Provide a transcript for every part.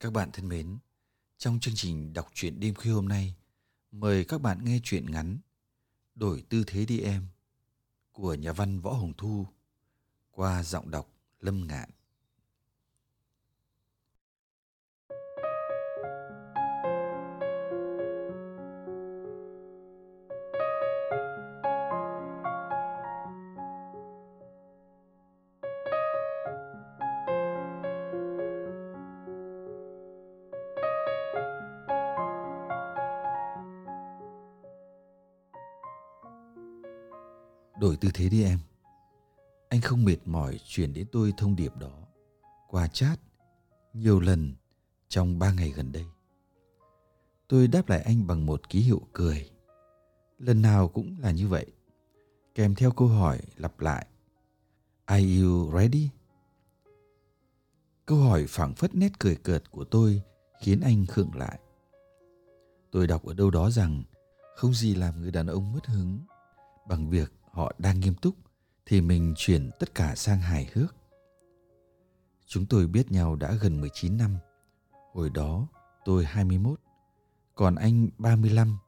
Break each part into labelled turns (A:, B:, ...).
A: Các bạn thân mến, trong chương trình đọc truyện đêm khuya hôm nay, mời các bạn nghe truyện ngắn Đổi tư thế đi em của nhà văn Võ Hồng Thu qua giọng đọc Lâm Ngạn. Đổi tư thế đi em. Anh không mệt mỏi truyền đến tôi thông điệp đó qua chat nhiều lần trong ba ngày gần đây. Tôi đáp lại anh bằng một ký hiệu cười. Lần nào cũng là như vậy, kèm theo câu hỏi lặp lại. Are you ready? Câu hỏi phảng phất nét cười cợt của tôi khiến anh khựng lại. Tôi đọc ở đâu đó rằng không gì làm người đàn ông mất hứng bằng việc họ đang nghiêm túc thì mình chuyển tất cả sang hài hước. Chúng tôi biết nhau đã gần 19 năm. Hồi đó tôi 21, còn anh 35.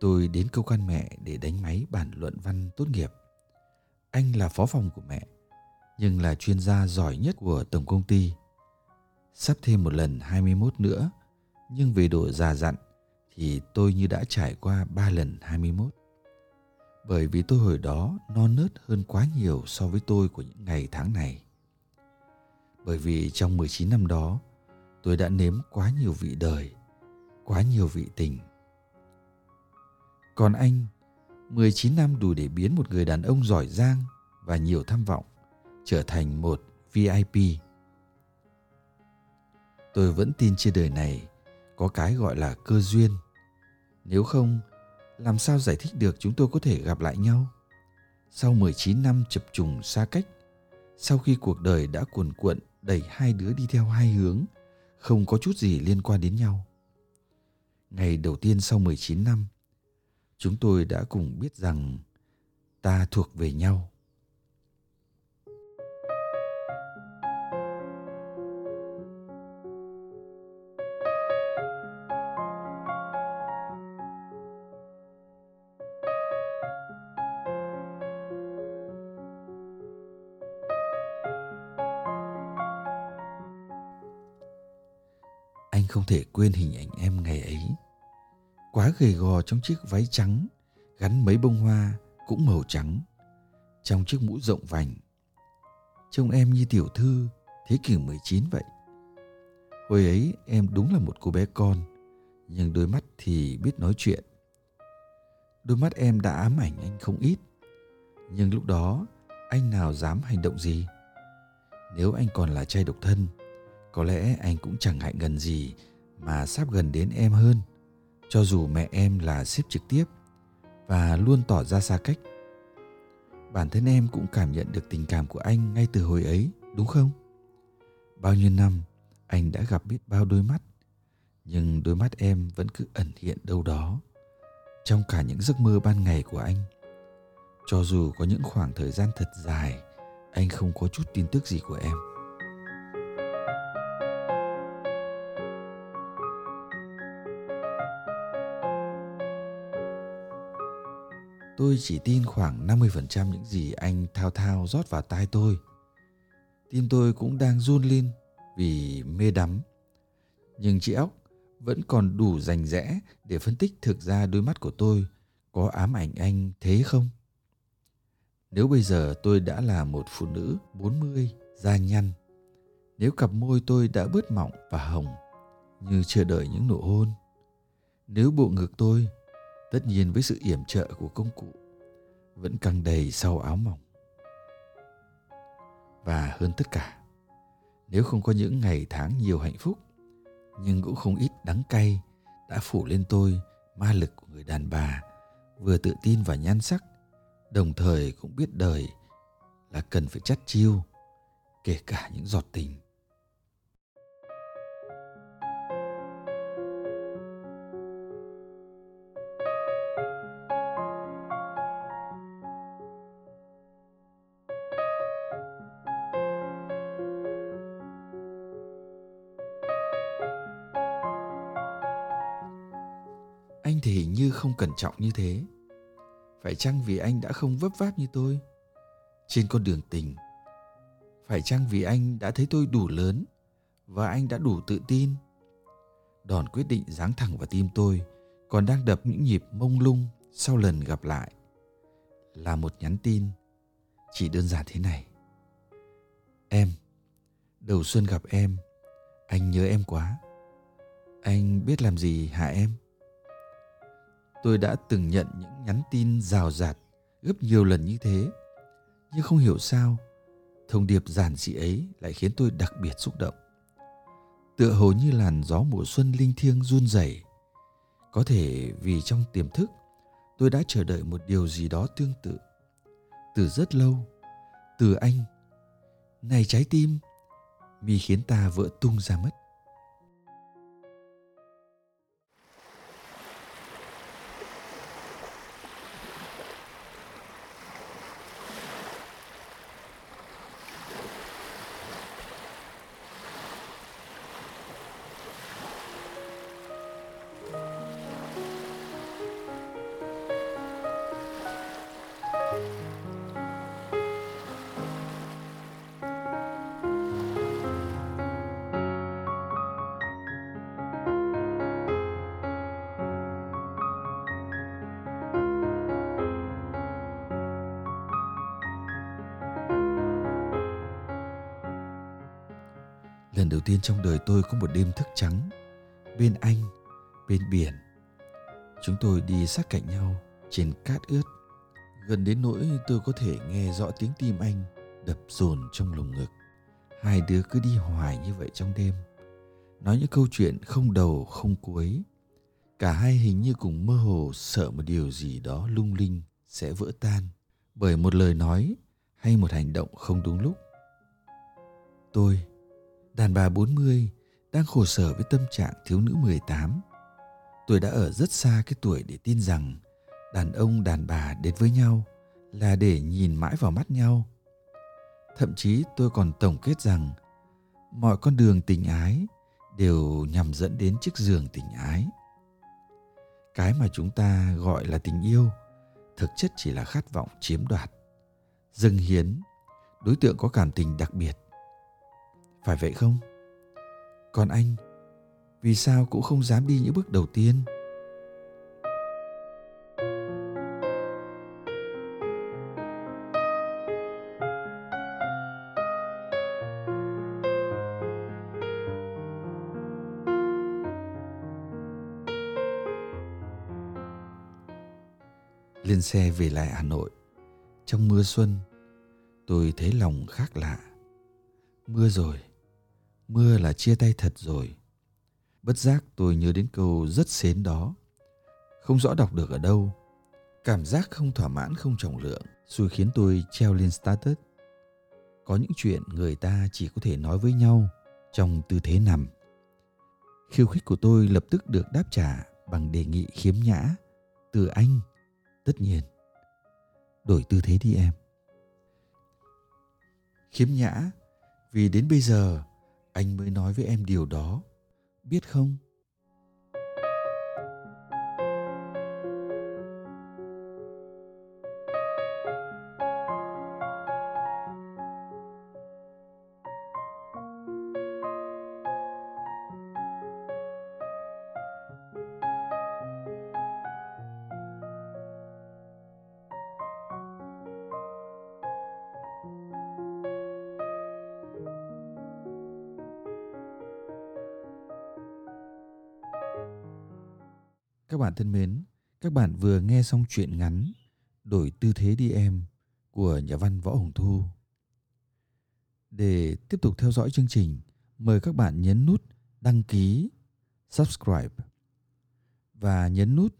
A: Tôi đến cơ quan mẹ để đánh máy bản luận văn tốt nghiệp. Anh là phó phòng của mẹ, nhưng là chuyên gia giỏi nhất của tổng công ty. Sắp thêm một lần 21 nữa, nhưng về độ già dặn thì tôi như đã trải qua 3 lần 21 bởi vì tôi hồi đó non nớt hơn quá nhiều so với tôi của những ngày tháng này. Bởi vì trong 19 năm đó, tôi đã nếm quá nhiều vị đời, quá nhiều vị tình. Còn anh, 19 năm đủ để biến một người đàn ông giỏi giang và nhiều tham vọng trở thành một VIP. Tôi vẫn tin trên đời này có cái gọi là cơ duyên. Nếu không, làm sao giải thích được chúng tôi có thể gặp lại nhau? Sau 19 năm chập trùng xa cách, sau khi cuộc đời đã cuồn cuộn đẩy hai đứa đi theo hai hướng, không có chút gì liên quan đến nhau. Ngày đầu tiên sau 19 năm, chúng tôi đã cùng biết rằng ta thuộc về nhau. Không thể quên hình ảnh em ngày ấy. Quá gầy gò trong chiếc váy trắng, gắn mấy bông hoa cũng màu trắng, trong chiếc mũ rộng vành. Trông em như tiểu thư thế kỷ 19 vậy. Hồi ấy em đúng là một cô bé con, nhưng đôi mắt thì biết nói chuyện. Đôi mắt em đã ám ảnh anh không ít, nhưng lúc đó anh nào dám hành động gì? Nếu anh còn là trai độc thân, có lẽ anh cũng chẳng ngại ngần gì mà sắp gần đến em hơn, cho dù mẹ em là sếp trực tiếp và luôn tỏ ra xa cách. Bản thân em cũng cảm nhận được tình cảm của anh ngay từ hồi ấy, đúng không? Bao nhiêu năm, anh đã gặp biết bao đôi mắt, nhưng đôi mắt em vẫn cứ ẩn hiện đâu đó trong cả những giấc mơ ban ngày của anh. Cho dù có những khoảng thời gian thật dài, anh không có chút tin tức gì của em. Tôi chỉ tin khoảng 50% những gì anh thao thao rót vào tai tôi. Tim tôi cũng đang run lên vì mê đắm. Nhưng chị ốc vẫn còn đủ rành rẽ để phân tích thực ra đôi mắt của tôi có ám ảnh anh thế không? Nếu bây giờ tôi đã là một phụ nữ 40, da nhăn, nếu cặp môi tôi đã bớt mỏng và hồng như chờ đợi những nụ hôn, nếu bộ ngực tôi, tất nhiên với sự yểm trợ của công cụ, vẫn căng đầy sau áo mỏng. Và hơn tất cả, nếu không có những ngày tháng nhiều hạnh phúc, nhưng cũng không ít đắng cay đã phủ lên tôi ma lực của người đàn bà vừa tự tin và nhan sắc đồng thời cũng biết đời là cần phải chắt chiêu kể cả những giọt tình thì hình như không cẩn trọng như thế. Phải chăng vì anh đã không vấp váp như tôi? Trên con đường tình, phải chăng vì anh đã thấy tôi đủ lớn và anh đã đủ tự tin? Đòn quyết định giáng thẳng vào tim tôi còn đang đập những nhịp mông lung sau lần gặp lại. Là một nhắn tin, chỉ đơn giản thế này. Em, đầu xuân gặp em, anh nhớ em quá. Anh biết làm gì hả em? Tôi đã từng nhận những nhắn tin rào rạt, gấp nhiều lần như thế. Nhưng không hiểu sao, thông điệp giản dị ấy lại khiến tôi đặc biệt xúc động. Tựa hồ như làn gió mùa xuân linh thiêng run rẩy. Có thể vì trong tiềm thức, tôi đã chờ đợi một điều gì đó tương tự. Từ rất lâu, từ anh, này trái tim, mi khiến ta vỡ tung ra mất. Đầu tiên trong đời tôi có một đêm thức trắng bên anh, bên biển. Chúng tôi đi sát cạnh nhau trên cát ướt. Gần đến nỗi tôi có thể nghe rõ tiếng tim anh đập dồn trong lồng ngực. Hai đứa cứ đi hoài như vậy trong đêm. Nói những câu chuyện không đầu, không cuối. Cả hai hình như cùng mơ hồ sợ một điều gì đó lung linh sẽ vỡ tan. Bởi một lời nói hay một hành động không đúng lúc, tôi đàn bà 40 đang khổ sở với tâm trạng thiếu nữ 18. Tôi đã ở rất xa cái tuổi để tin rằng đàn ông đàn bà đến với nhau là để nhìn mãi vào mắt nhau. Thậm chí tôi còn tổng kết rằng mọi con đường tình ái đều nhằm dẫn đến chiếc giường tình ái. Cái mà chúng ta gọi là tình yêu thực chất chỉ là khát vọng chiếm đoạt, dâng hiến, đối tượng có cảm tình đặc biệt phải vậy không? Còn anh, vì sao cũng không dám đi những bước đầu tiên? Lên xe về lại hà nội. Trong mưa xuân, tôi thấy lòng khác lạ. Mưa rồi mưa là chia tay thật rồi. Bất giác tôi nhớ đến câu rất xến đó. Không rõ đọc được ở đâu. Cảm giác không thỏa mãn, không trọng lượng rồi khiến tôi treo lên status. Có những chuyện người ta chỉ có thể nói với nhau trong tư thế nằm. Khiêu khích của tôi lập tức được đáp trả bằng đề nghị khiếm nhã từ anh. Tất nhiên, đổi tư thế đi em. Khiếm nhã, vì đến bây giờ anh mới nói với em điều đó. Biết không? Các bạn thân mến, các bạn vừa nghe xong chuyện ngắn Đổi tư thế đi em của nhà văn Võ Hồng Thu. Để tiếp tục theo dõi chương trình, mời các bạn nhấn nút đăng ký, subscribe và nhấn nút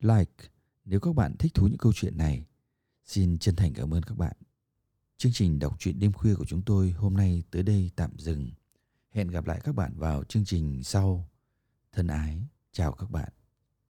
A: like nếu các bạn thích thú những câu chuyện này. Xin chân thành cảm ơn các bạn. Chương trình đọc truyện đêm khuya của chúng tôi hôm nay tới đây tạm dừng. Hẹn gặp lại các bạn vào chương trình sau. Thân ái, chào các bạn.